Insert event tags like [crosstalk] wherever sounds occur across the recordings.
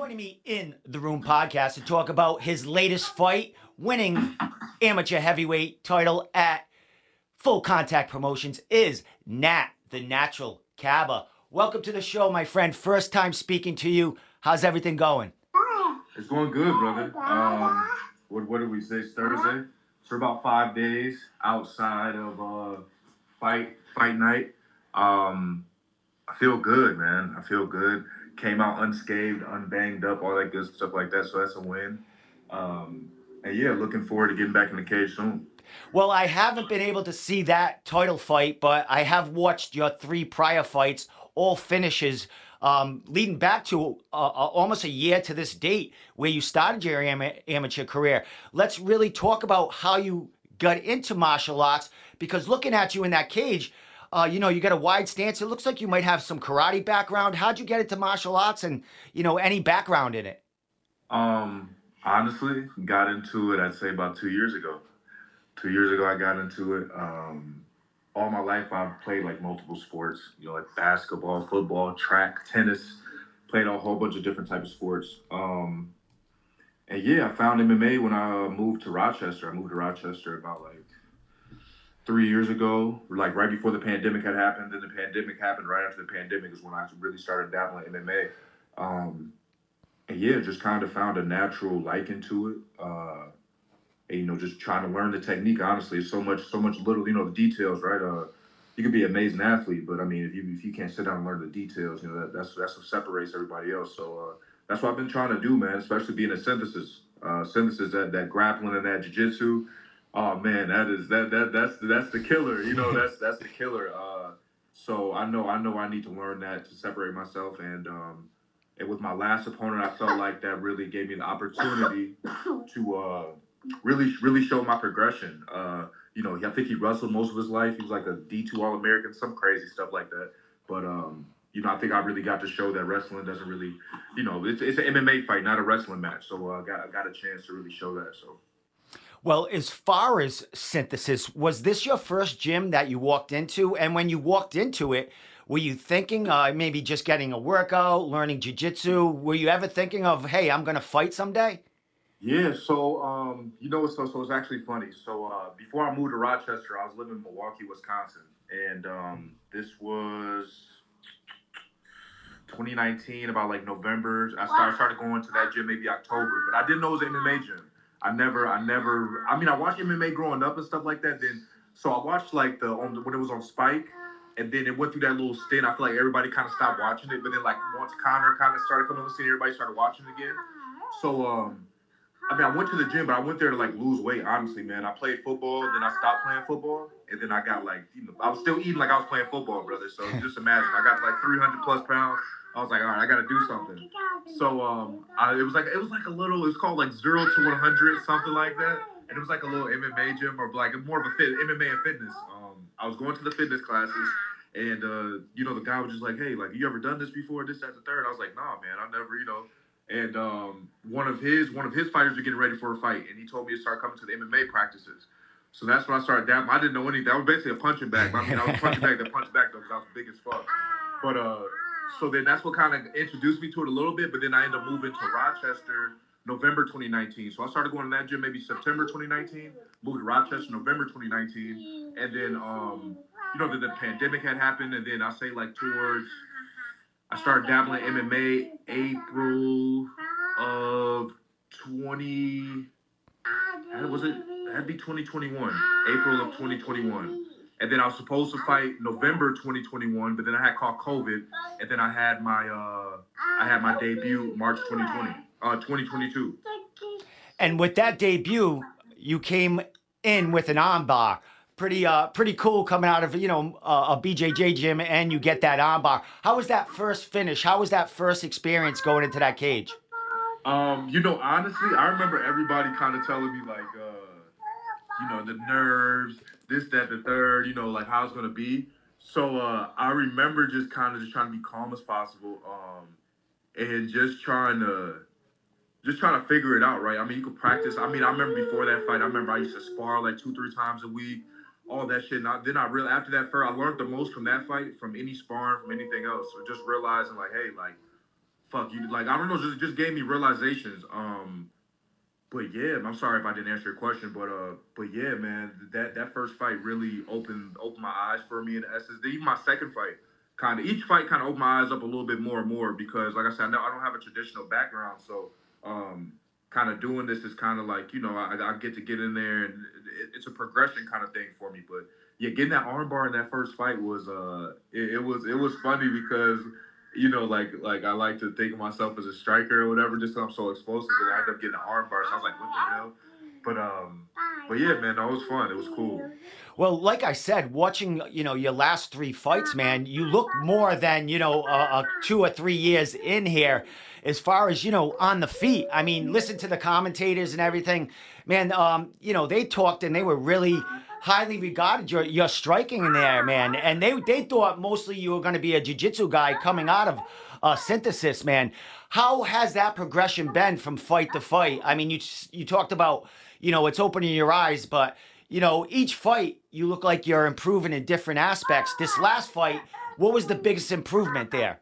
Joining me in the room podcast to talk about his latest fight, winning amateur heavyweight title at Full Contact Promotions, is Nat, the natural Kabba. Welcome to the show, my friend. First time speaking to you. How's everything going? It's going good, brother. Um, what, what did we say? It's Thursday. For about five days outside of uh, fight fight night. Um, I feel good, man. I feel good came out unscathed, unbanged up, all that good stuff like that. So that's a win. Um, and yeah, looking forward to getting back in the cage soon. Well, I haven't been able to see that title fight, but I have watched your three prior fights, all finishes, um, leading back to uh, uh, almost a year to this date where you started your am- amateur career. Let's really talk about how you got into martial arts because looking at you in that cage, uh, you know, you got a wide stance. It looks like you might have some karate background. How'd you get into martial arts and, you know, any background in it? Um, honestly, got into it, I'd say about two years ago. Two years ago, I got into it. Um, all my life, I've played like multiple sports, you know, like basketball, football, track, tennis, played a whole bunch of different types of sports. Um, and yeah, I found MMA when I moved to Rochester. I moved to Rochester about like three years ago, like right before the pandemic had happened. Then the pandemic happened. Right after the pandemic is when I really started dabbling in MMA. Um, and yeah, just kind of found a natural liking to it. Uh, and, you know, just trying to learn the technique. Honestly, it's so much, so much little. You know, the details, right? Uh, you could be an amazing athlete, but I mean, if you if you can't sit down and learn the details, you know, that, that's that's what separates everybody else. So uh, that's what I've been trying to do, man. Especially being a synthesis, uh, synthesis that that grappling and that jiu-jitsu Oh man, that is that that that's that's the killer. You know, that's that's the killer. Uh, so I know I know I need to learn that to separate myself and um, and with my last opponent, I felt like that really gave me the opportunity to uh, really really show my progression. Uh, you know, I think he wrestled most of his life. He was like a D two All American, some crazy stuff like that. But um, you know, I think I really got to show that wrestling doesn't really, you know, it's, it's an MMA fight, not a wrestling match. So uh, I got I got a chance to really show that. So. Well, as far as synthesis, was this your first gym that you walked into? And when you walked into it, were you thinking uh, maybe just getting a workout, learning jujitsu? Were you ever thinking of, hey, I'm going to fight someday? Yeah, so um, you know, so so it's actually funny. So uh, before I moved to Rochester, I was living in Milwaukee, Wisconsin, and um, this was 2019, about like November. I started, started going to that gym maybe October, but I didn't know it was an MMA gym. I never, I never. I mean, I watched MMA growing up and stuff like that. Then, so I watched like the on the, when it was on Spike, and then it went through that little stint. I feel like everybody kind of stopped watching it, but then like once Conor kind of started coming on the scene, everybody started watching it again. So, um, I mean, I went to the gym, but I went there to like lose weight. Honestly, man, I played football, then I stopped playing football, and then I got like, you know, I was still eating like I was playing football, brother. So [laughs] just imagine, I got like 300 plus pounds. I was like, all right, I got to do something. So um, I, it was like it was like a little. It was called like zero to one hundred, something like that. And it was like a little MMA gym or like more of a fit MMA and fitness. Um, I was going to the fitness classes, and uh, you know the guy was just like, hey, like you ever done this before? This, that, the third. I was like, nah, man, I never, you know. And um, one of his one of his fighters were getting ready for a fight, and he told me to start coming to the MMA practices. So that's when I started dabbling. I didn't know anything. I was basically a punching bag. I mean, I was punching bag that punched back though, because I was big as fuck. But uh, so then that's what kind of introduced me to it a little bit. But then I ended up moving to Rochester November 2019. So I started going to that gym maybe September 2019. Moved to Rochester November 2019, and then um, you know the pandemic had happened, and then I say like towards I started dabbling MMA April of 20. Was it? That'd be 2021. April of 2021. And then I was supposed to fight November 2021, but then I had caught COVID, and then I had my uh, I had my debut March 2020, uh, 2022. And with that debut, you came in with an armbar. Pretty, uh, pretty cool coming out of you know uh, a BJJ gym, and you get that armbar. How was that first finish? How was that first experience going into that cage? Um, you know, honestly, I remember everybody kind of telling me like, uh, you know, the nerves, this, that, the third, you know, like how it's gonna be. So uh, I remember just kind of just trying to be calm as possible, um, and just trying to just trying to figure it out, right? I mean, you could practice. I mean, I remember before that fight, I remember I used to spar like two, three times a week, all that shit. And I, then I really after that fight, I learned the most from that fight, from any sparring, from anything else. So just realizing like, hey, like fuck you. Like I don't know, just just gave me realizations. Um, but yeah, I'm sorry if I didn't answer your question, but uh, but yeah, man, that that first fight really opened opened my eyes for me in essence. Even my second fight, kind of each fight kind of opened my eyes up a little bit more and more because, like I said, I, know, I don't have a traditional background, so um, kind of doing this is kind of like you know I, I get to get in there and it, it's a progression kind of thing for me. But yeah, getting that armbar in that first fight was uh, it, it was it was funny because you know, like like I like to think of myself as a striker or whatever, just because I'm so explosive, and I end up getting an arm bar. So I was like, what the hell? But um, but yeah, man, that was fun. It was cool. Well, like I said, watching you know your last three fights, man, you look more than you know uh, two or three years in here, as far as you know on the feet. I mean, listen to the commentators and everything, man. Um, you know they talked and they were really highly regarded your your striking in there, man. And they they thought mostly you were going to be a jiu-jitsu guy coming out of uh, synthesis, man. How has that progression been from fight to fight? I mean, you you talked about you know it's opening your eyes, but you know each fight you look like you're improving in different aspects. This last fight, what was the biggest improvement there?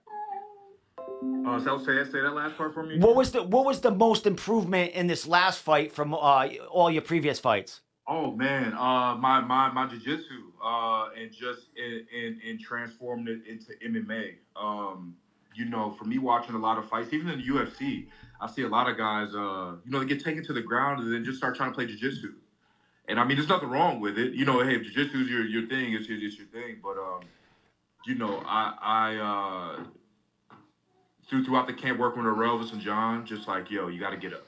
Uh, so say, say that last part for me. What was the what was the most improvement in this last fight from uh, all your previous fights? Oh man, uh, my my my jujitsu, uh, and just in, and in transforming it into MMA. Um, you know, for me watching a lot of fights, even in the UFC, I see a lot of guys, uh, you know, they get taken to the ground and then just start trying to play jujitsu. And I mean, there's nothing wrong with it. You know, hey, if jujitsu's your your thing, it's your, it's your thing. But um, you know, I I uh, through throughout the camp working with Elvis and John, just like yo, you got to get up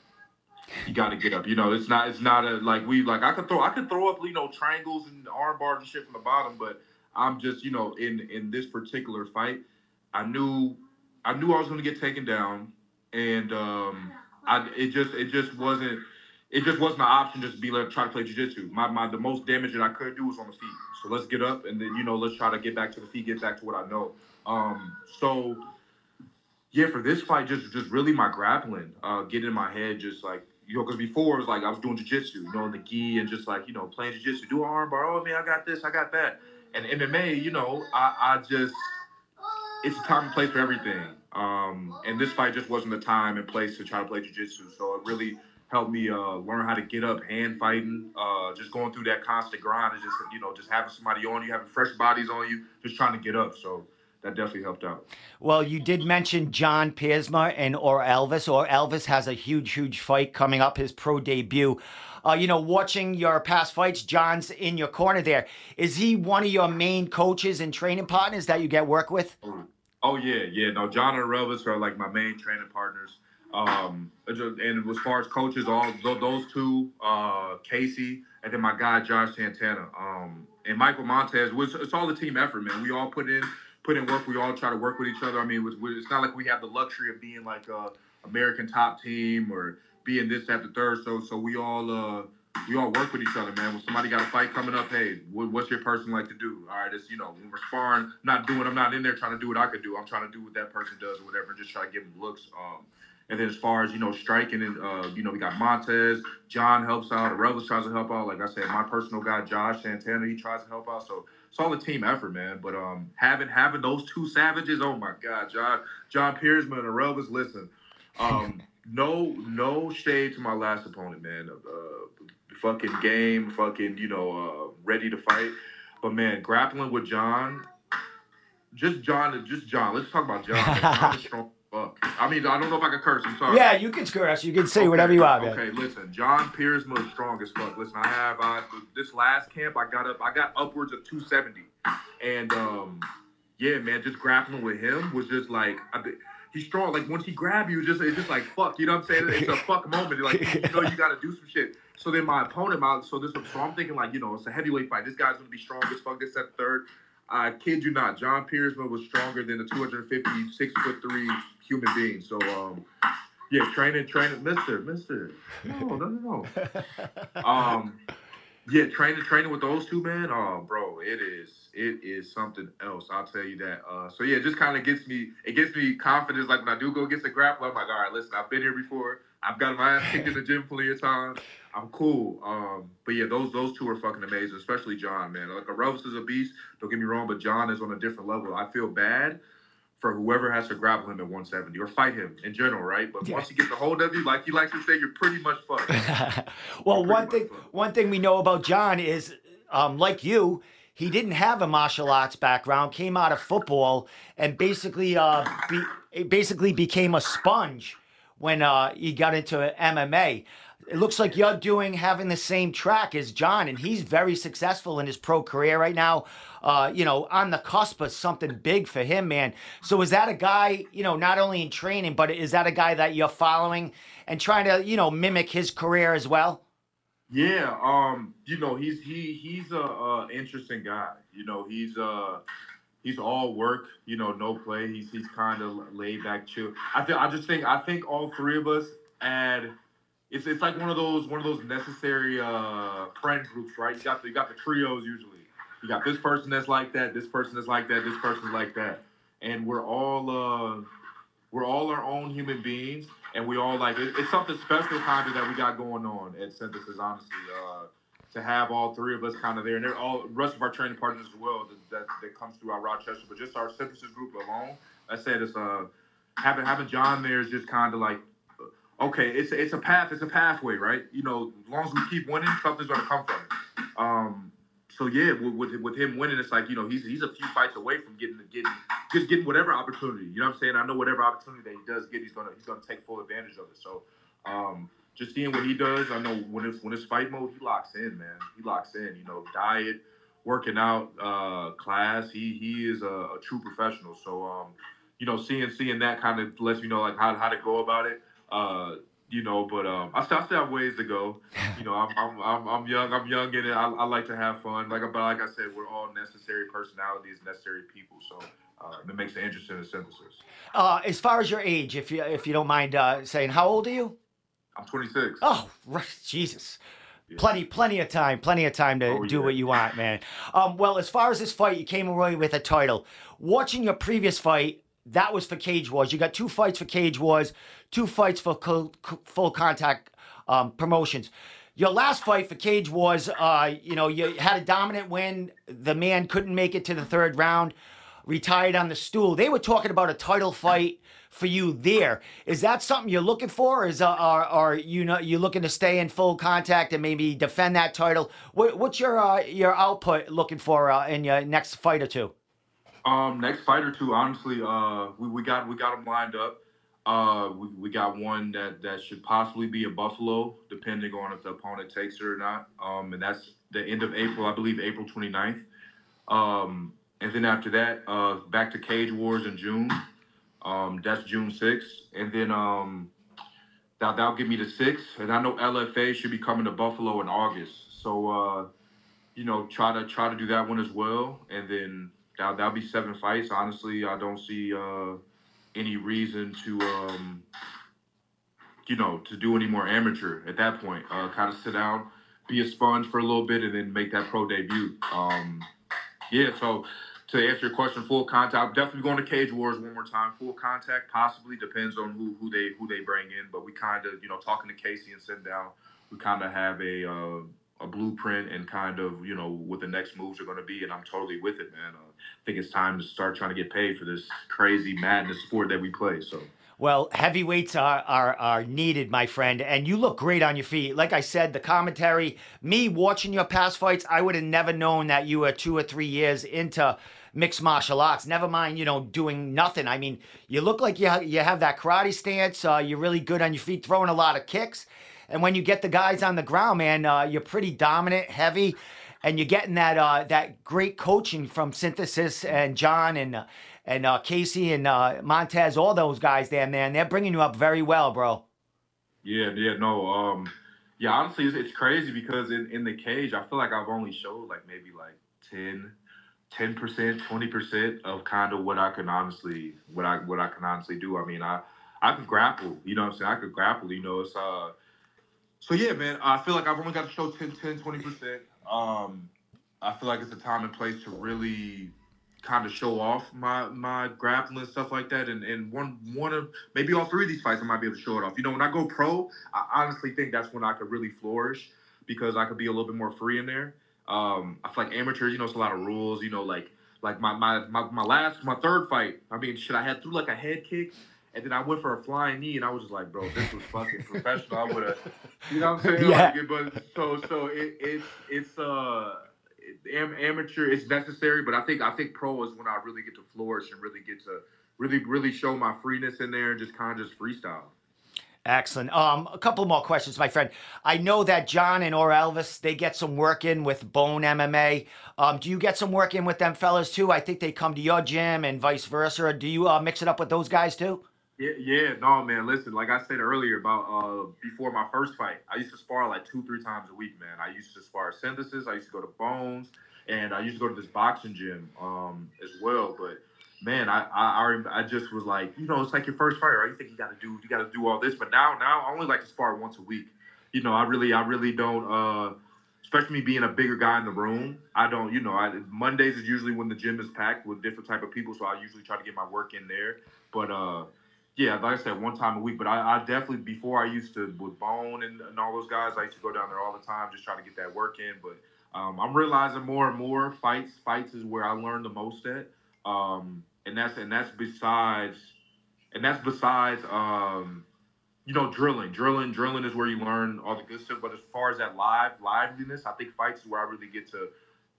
you got to get up. You know, it's not it's not a like we like I could throw I could throw up you know triangles and arm bars and shit from the bottom, but I'm just you know in in this particular fight, I knew I knew I was going to get taken down, and um, I it just it just wasn't it just wasn't an option just to be like try to play jiu-jitsu. My my the most damage that I could do was on the feet. So let's get up and then you know let's try to get back to the feet, get back to what I know. Um, so yeah, for this fight, just just really my grappling, uh, getting in my head, just like you know, because before it was like I was doing jujitsu, you know, in the gi and just like, you know, playing jujitsu, do an armbar. Oh man, I got this, I got that. And MMA, you know, I, I just it's a time and place for everything. Um, and this fight just wasn't the time and place to try to play jujitsu. So it really helped me uh, learn how to get up, hand fighting, uh, just going through that constant grind and just you know, just having somebody on you, having fresh bodies on you, just trying to get up. So that definitely helped out. Well, you did mention John Piersma and or Elvis, or Elvis has a huge, huge fight coming up, his pro debut. Uh, you know, watching your past fights, John's in your corner there. Is he one of your main coaches and training partners that you get work with? Oh, yeah, yeah. No, John and Elvis are like my main training partners. Um, and as far as coaches, all those two, uh, Casey, and then my guy Josh Santana, um, and Michael Montez. It's all a team effort, man. We all put in put in work. We all try to work with each other. I mean, it's not like we have the luxury of being like a American top team or being this, the third. So, so we all uh, we all work with each other, man. When somebody got a fight coming up, hey, what's your person like to do? All right, it's you know when we're sparring, not doing. I'm not in there trying to do what I could do. I'm trying to do what that person does or whatever, and just try to give them looks. Um, and then as far as you know, striking and uh, you know, we got Montez, John helps out, Arelis tries to help out. Like I said, my personal guy Josh Santana, he tries to help out. So it's all a team effort, man. But um, having having those two savages, oh my God, John John Piersma and Arelis, listen, um, [laughs] no no shade to my last opponent, man. Uh, fucking game, fucking you know, uh, ready to fight. But man, grappling with John, just John, just John. Let's talk about John. John is [laughs] strong fuck. I mean, I don't know if I can curse. I'm sorry. Yeah, you can curse. You can say okay, whatever you want. Okay, listen. John Piersma is strong as fuck. Listen, I have I, this last camp. I got up. I got upwards of 270, and um, yeah, man, just grappling with him was just like. I, he's strong. Like once he grab you, just it's just like fuck. You know what I'm saying? It's a [laughs] fuck moment. Like you know you got to do some shit. So then my opponent, my so this so I'm thinking like you know it's a heavyweight fight. This guy's gonna be strong as fuck. This at third. I kid you not, John Piersma was stronger than the 250, six foot three human being. So, um, yeah, training, training, Mister, Mister. No, no, no, no. [laughs] Um, yeah, training, training with those two men. Oh, bro, it is, it is something else. I'll tell you that. Uh, so yeah, it just kind of gets me, it gets me confidence. Like when I do go against the grappler, I'm like, all right, listen, I've been here before. I've got my ass kicked in the gym plenty of times. I'm cool. Um, but yeah, those those two are fucking amazing, especially John, man. Like Arelis is a beast. Don't get me wrong, but John is on a different level. I feel bad for whoever has to grapple him at 170 or fight him in general, right? But Yeah. once he gets a hold of you, like he likes to say, you're pretty much fucked. [laughs] well, one thing so. one thing we know about John is, um, like you, he didn't have a martial arts background. Came out of football and basically, uh, be, basically became a sponge when uh, he got into MMA. It looks like you're doing having the same track as John, and he's very successful in his pro career right now. Uh, you know, on the cusp of something big for him, man. So is that a guy, you know, not only in training, but is that a guy that you're following and trying to, you know, mimic his career as well? Yeah, um, you know, he's he he's a, a interesting guy. You know, he's uh he's all work, you know, no play. He's he's kind of laid back, chill. I think I just think I think all three of us add. It's it's like one of those one of those necessary uh friend groups, right? You got the you got the trios usually. You got this person that's like that, this person that's like that, this person's like that, and we're all uh we're all our own human beings, and we all like it, it's something special kind of that we got going on at Synthesis. Honestly, uh, to have all three of us kind of there, and they're all rest of our training partners as well that, that that comes through our Rochester, but just our Synthesis group alone. I said it's uh having having John there is just kind of like okay, it's it's a path, it's a pathway, right? You know, as long as we keep winning, something's gonna come from it. Um, so yeah, with, with him winning, it's like you know he's he's a few fights away from getting getting just getting whatever opportunity. You know what I'm saying? I know whatever opportunity that he does get, he's gonna he's gonna take full advantage of it. So um, just seeing what he does, I know when it's when it's fight mode, he locks in, man. He locks in. You know, diet, working out, uh, class. He he is a, a true professional. So um, you know, seeing seeing that kind of lets you know like how how to go about it. Uh, you know, but um, I still, I still have ways to go. You know, I'm, I'm, I'm, I'm young. I'm young in it. I, I like to have fun. Like, but like I said, we're all necessary personalities, necessary people. So uh, it makes it interesting in synthesis. Uh, as far as your age, if you if you don't mind uh, saying, how old are you? I'm 26. Oh, Jesus. Yeah. Plenty, plenty of time, plenty of time to Oh, do yeah. what you want, man. Um, well, as far as this fight, you came away with a title. Watching your previous fight, that was for Cage Wars. You got two fights for Cage Wars, two fights for co- co- full contact um, promotions. Your last fight for Cage Wars, uh, you know, you had a dominant win. The man couldn't make it to the third round, retired on the stool. They were talking about a title fight for you there. Is that something you're looking for? Is uh, are, are you know you looking to stay in full contact and maybe defend that title? What, what's your uh, your output looking for uh, in your next fight or two? Um, next fight or two, honestly, uh, we, we got we got them lined up. Uh, we, we got one that that should possibly be a Buffalo, depending on if the opponent takes it or not. Um, and that's the end of April, I believe, April 29th. Um, and then after that, uh, back to Cage Wars in June. Um, that's June 6th, and then um, that that'll give me the sixth. And I know LFA should be coming to Buffalo in August, so uh, you know, try to try to do that one as well, and then that that'll be seven fights. Honestly, I don't see uh, any reason to um, you know to do any more amateur at that point. Uh, kind of sit down, be a sponge for a little bit, and then make that pro debut. Um, yeah, so to answer your question, full contact. I'm definitely going to Cage Wars one more time. Full contact, possibly depends on who who they who they bring in. But we kind of, you know, talking to Casey and sitting down, we kind of have a uh, a blueprint and kind of, you know, what the next moves are going to be. And I'm totally with it, man. Uh, I think it's time to start trying to get paid for this crazy madness sport that we play. So. Well, heavyweights are, are are needed, my friend, and you look great on your feet. Like I said, the commentary, me watching your past fights, I would have never known that you were two or three years into mixed martial arts. Never mind, you know, doing nothing. I mean, you look like you ha- you have that karate stance. Uh, you're really good on your feet, throwing a lot of kicks, and when you get the guys on the ground, man, uh, you're pretty dominant, heavy. And you're getting that uh, that great coaching from Synthesis and John and uh, and uh, Casey and uh, Montez, all those guys there, man. They're bringing you up very well, bro. Yeah, yeah, no. Um, yeah, honestly, it's, it's crazy because in, in the cage, I feel like I've only showed like maybe like 10, 10%, 20% of kind of what I can honestly, what I, what I can honestly do. I mean, I, I can grapple, you know what I'm saying? I could grapple, you know, it's, uh, so yeah, man, I feel like I've only got to show 10, 10, 20%. Um, I feel like it's a time and place to really kind of show off my my grappling and stuff like that. And and one one of maybe all three of these fights I might be able to show it off. You know, when I go pro, I honestly think that's when I could really flourish because I could be a little bit more free in there. Um, I feel like amateurs, you know, it's a lot of rules. You know, like Like my my my, my last my third fight. I mean, shit, I had through like a head kick. And then I went for a flying knee, and I was just like, "Bro, this was fucking professional." I would have, [laughs] you know what I'm saying? Yeah. Like, but so so it, it it's uh am, amateur. It's necessary, but I think I think pro is when I really get to flourish and really get to really really show my freeness in there and just kind of just freestyle. Excellent. Um, a couple more questions, my friend. I know that John and or Elvis they get some work in with Bone MMA. Um, do you get some work in with them fellas too? I think they come to your gym and vice versa. Do you uh, mix it up with those guys too? Yeah, yeah, no, man. Listen, like I said earlier about uh before my first fight, I used to spar like two, three times a week, man. I used to spar synthesis. I used to go to Bones, and I used to go to this boxing gym um as well. But man, I I I just was like, you know, it's like your first fight, right? You think you got to do you got to do all this, but now now I only like to spar once a week. You know, I really I really don't. uh Especially me being a bigger guy in the room, I don't, you know, I, Mondays is usually when the gym is packed with different type of people, so I usually try to get my work in there. But uh, yeah, like I said, one time a week. But I, I definitely before I used to with Bone and, and all those guys, I used to go down there all the time, just trying to get that work in. But um, I'm realizing more and more fights. Fights is where I learn the most at, um, and that's and that's besides, and that's besides, um, you know, drilling. Drilling, drilling is where you learn all the good stuff. But as far as that live liveliness, I think fights is where I really get to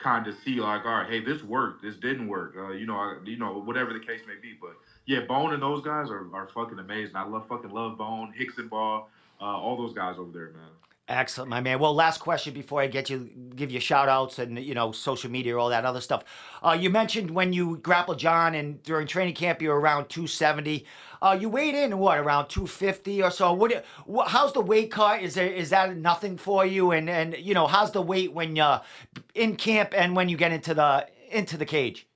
kind of see like, all right, hey, this worked, this didn't work. Uh, you know, I, you know, whatever the case may be. But yeah, Bone and those guys are, are fucking amazing. I love fucking love Bone, Hickson Ball, uh, all those guys over there, man. Excellent, my man. Well, last question before I get you, give you shout outs and, you know, social media, all that other stuff. Uh, you mentioned when you grappled John and during training camp, you were around 270. Uh, you weighed in, what, around 250 or so? What, what, how's the weight cut? Is there, is that nothing for you? And, and, you know, how's the weight when you're in camp and when you get into the, into the cage?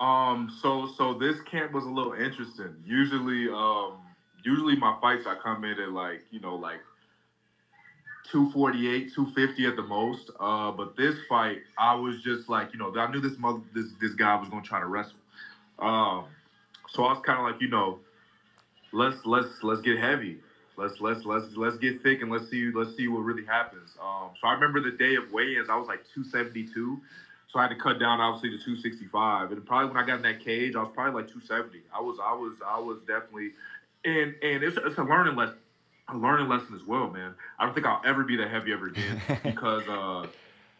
Um, so, so this camp was a little interesting. Usually, um, usually my fights, I come in at like, you know, like 248, 250 at the most. Uh, but this fight, I was just like, you know, I knew this mother, this this guy was gonna try to wrestle. Um, so I was kind of like, you know, let's let's let's get heavy. Let's let's let's let's get thick and let's see let's see what really happens. Um, so I remember the day of weigh-ins, I was like 272. So I had to cut down obviously to 265. And probably when I got in that cage, I was probably like 270. I was I was I was definitely and and it's, it's a learning lesson a learning lesson as well, man. I don't think I'll ever be that heavy ever again [laughs] because uh,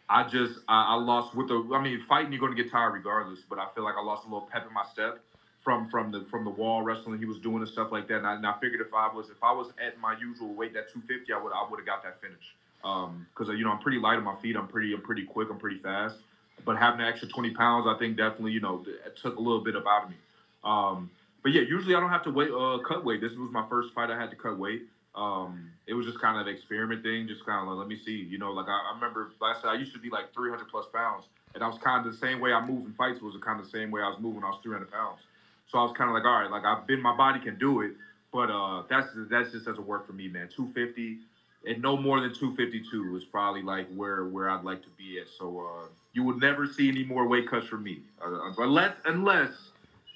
I just I, I, lost with the. I mean, fighting you're going to get tired regardless, but I feel like I lost a little pep in my step from from the from the wall wrestling he was doing and stuff like that. And I, and I figured if I was if I was at my usual weight, that 250, I would I would have got that finish. Because um, you know I'm pretty light on my feet. I'm pretty I'm pretty quick. I'm pretty fast. But having an extra 20 pounds, I think definitely you know it took a little bit out of me. Um, but yeah, usually I don't have to wait uh, cut weight. This was my first fight I had to cut weight um, it was just kind of an experiment thing, just kind of like, let me see, you know, like I, I remember last time I used to be like 300 plus pounds, and I was kind of the same way I moved in fights was kind of the same way I was moving I was 300 pounds. So I was kind of like, all right, like I've been, my body can do it, but uh, that's that's just doesn't work for me, man. 250 and no more than 252 is probably like where where I'd like to be at. So uh, you would never see any more weight cuts from me, uh, unless unless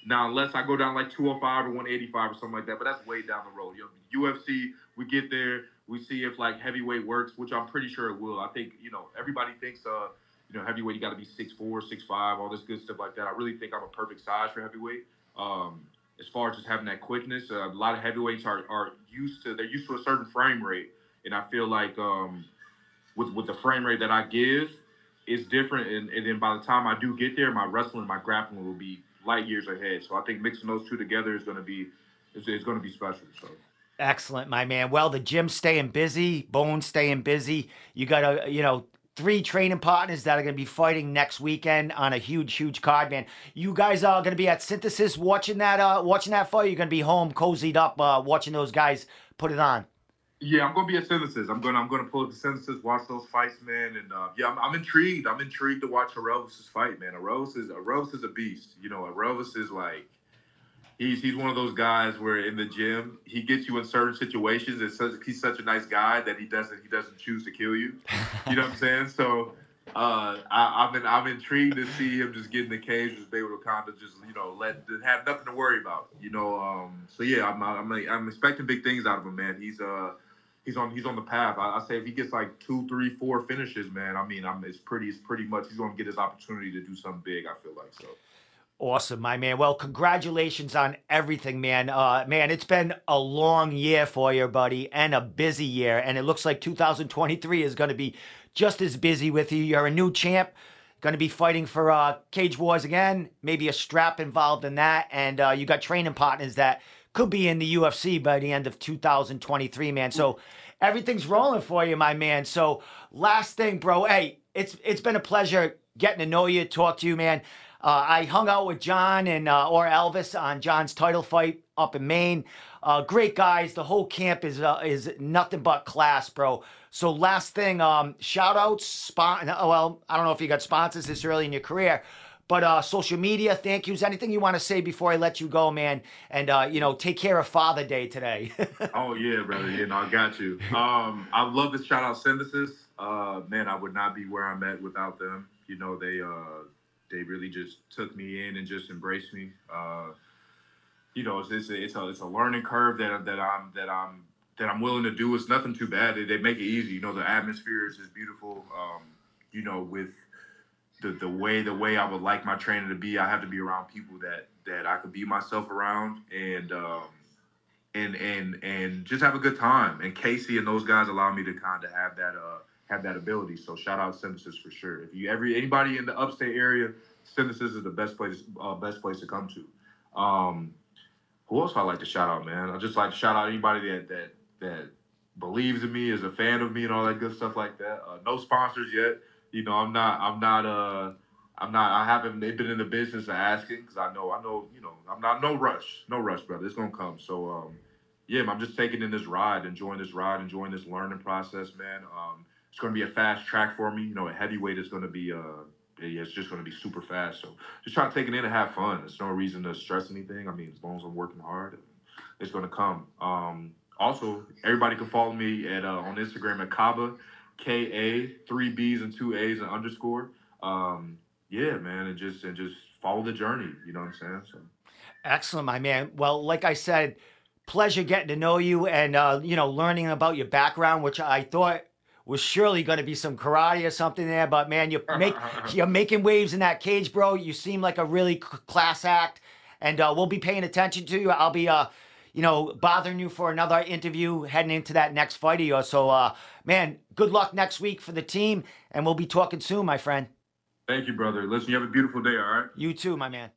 now, unless I go down like 205 or 185 or something like that, but that's way down the road. You know, UFC, we get there, we see if like heavyweight works, which I'm pretty sure it will. I think, you know, everybody thinks, uh, you know, heavyweight, you got to be six four, six five, all this good stuff like that. I really think I'm a perfect size for heavyweight. Um, as far as just having that quickness, uh, a lot of heavyweights are, are used to, they're used to a certain frame rate. And I feel like um, with, with the frame rate that I give, it's different. And, and then by the time I do get there, my wrestling, my grappling will be light years ahead. So I think mixing those two together is going to be is, is going to be special. So. Excellent, my man. Well, the gym's staying busy, Bones staying busy. You got a, you know, three training partners that are going to be fighting next weekend on a huge, huge card, man. You guys are going to be at Synthesis watching that, uh, watching that fight. You're going to be home, cozied up, uh, watching those guys put it on. Yeah, I'm gonna be at Synthesis. I'm gonna I'm gonna pull up the Synthesis, watch those fights, man. And uh, yeah, I'm, I'm, intrigued. I'm intrigued to watch Arovis fight, man. Arovis is Arovis is a beast. You know, Arovis is like he's he's one of those guys where in the gym he gets you in certain situations. It's such, he's such a nice guy that he doesn't he doesn't choose to kill you. You know what I'm [laughs] saying? So uh, I, I'm in, I'm intrigued to see him just get in the cage, just be able to kind of just you know let have nothing to worry about. You know, um, so yeah, I'm I'm I'm expecting big things out of him, man. He's uh he's on he's on the path. I, I say if he gets like two, three, four finishes, man. I mean, I'm it's pretty it's pretty much he's going to get his opportunity to do something big. I feel like so. Awesome, my man. Well, congratulations on everything, man. Uh, man, it's been a long year for you, buddy, and a busy year. And it looks like 2023 is going to be just as busy with you. You're a new champ, going to be fighting for uh, Cage Wars again, maybe a strap involved in that. And uh, you got training partners that could be in the UFC by the end of 2023, man. So everything's rolling for you, my man. So last thing, bro. Hey, it's it's been a pleasure getting to know you, talk to you, man. Uh, I hung out with John and uh, or Elvis on John's title fight up in Maine. Uh, great guys. The whole camp is uh, is nothing but class, bro. So last thing, um, shout outs, spon- Well, I don't know if you got sponsors this early in your career, but uh, social media, thank yous. Anything you want to say before I let you go, man? And uh, you know, take care of Father Day today. [laughs] oh yeah, brother. Yeah, no, I got you. Um, I love to shout out Synthesis. Uh, man, I would not be where I'm at without them. You know, they uh they really just took me in and just embraced me. Uh, you know, it's, it's a, it's a it's a learning curve that that I'm that I'm that I'm willing to do. It's nothing too bad. They, they make it easy. You know, the atmosphere is, just beautiful. Um, you know, with the the way the way I would like my training to be, I have to be around people that that I could be myself around and um, and and and just have a good time. And Casey and those guys allow me to kind of have that uh have that ability. So shout out Synthesis for sure. If you every anybody in the upstate area, Synthesis is the best place uh, best place to come to. Um, who else I like to shout out, man? I just like to shout out anybody that that that believes in me, is a fan of me, and all that good stuff like that. Uh, no sponsors yet. You know, I'm not. I'm not. Uh, I'm not. I haven't. They've been in the business of asking because I know. I know. You know. I'm not. No rush. No rush, brother. It's gonna come. So, um, yeah, I'm just taking in this ride, enjoying this ride, enjoying this learning process, man. Um, it's going to be a fast track for me. You know, a heavyweight is going to be uh, it's just going to be super fast. So just try to take it in and have fun. There's no reason to stress anything. I mean, as long as I'm working hard, it's going to come. Um, also, everybody can follow me at uh, on Instagram at Kaba, K A three B's and two A's and underscore. Um, yeah, man, and just and just follow the journey. You know what I'm saying? So. Excellent, my man. Well, like I said, pleasure getting to know you and uh, you know learning about your background, which I thought was surely going to be some karate or something there. But man, you make [laughs] you're making waves in that cage, bro. You seem like a really class act, and uh, we'll be paying attention to you. I'll be uh, you know, bothering you for another interview heading into that next fight of yours. So, uh, man, good luck next week for the team, and we'll be talking soon, my friend. Thank you, brother. Listen, you have a beautiful day. All right. You too, my man.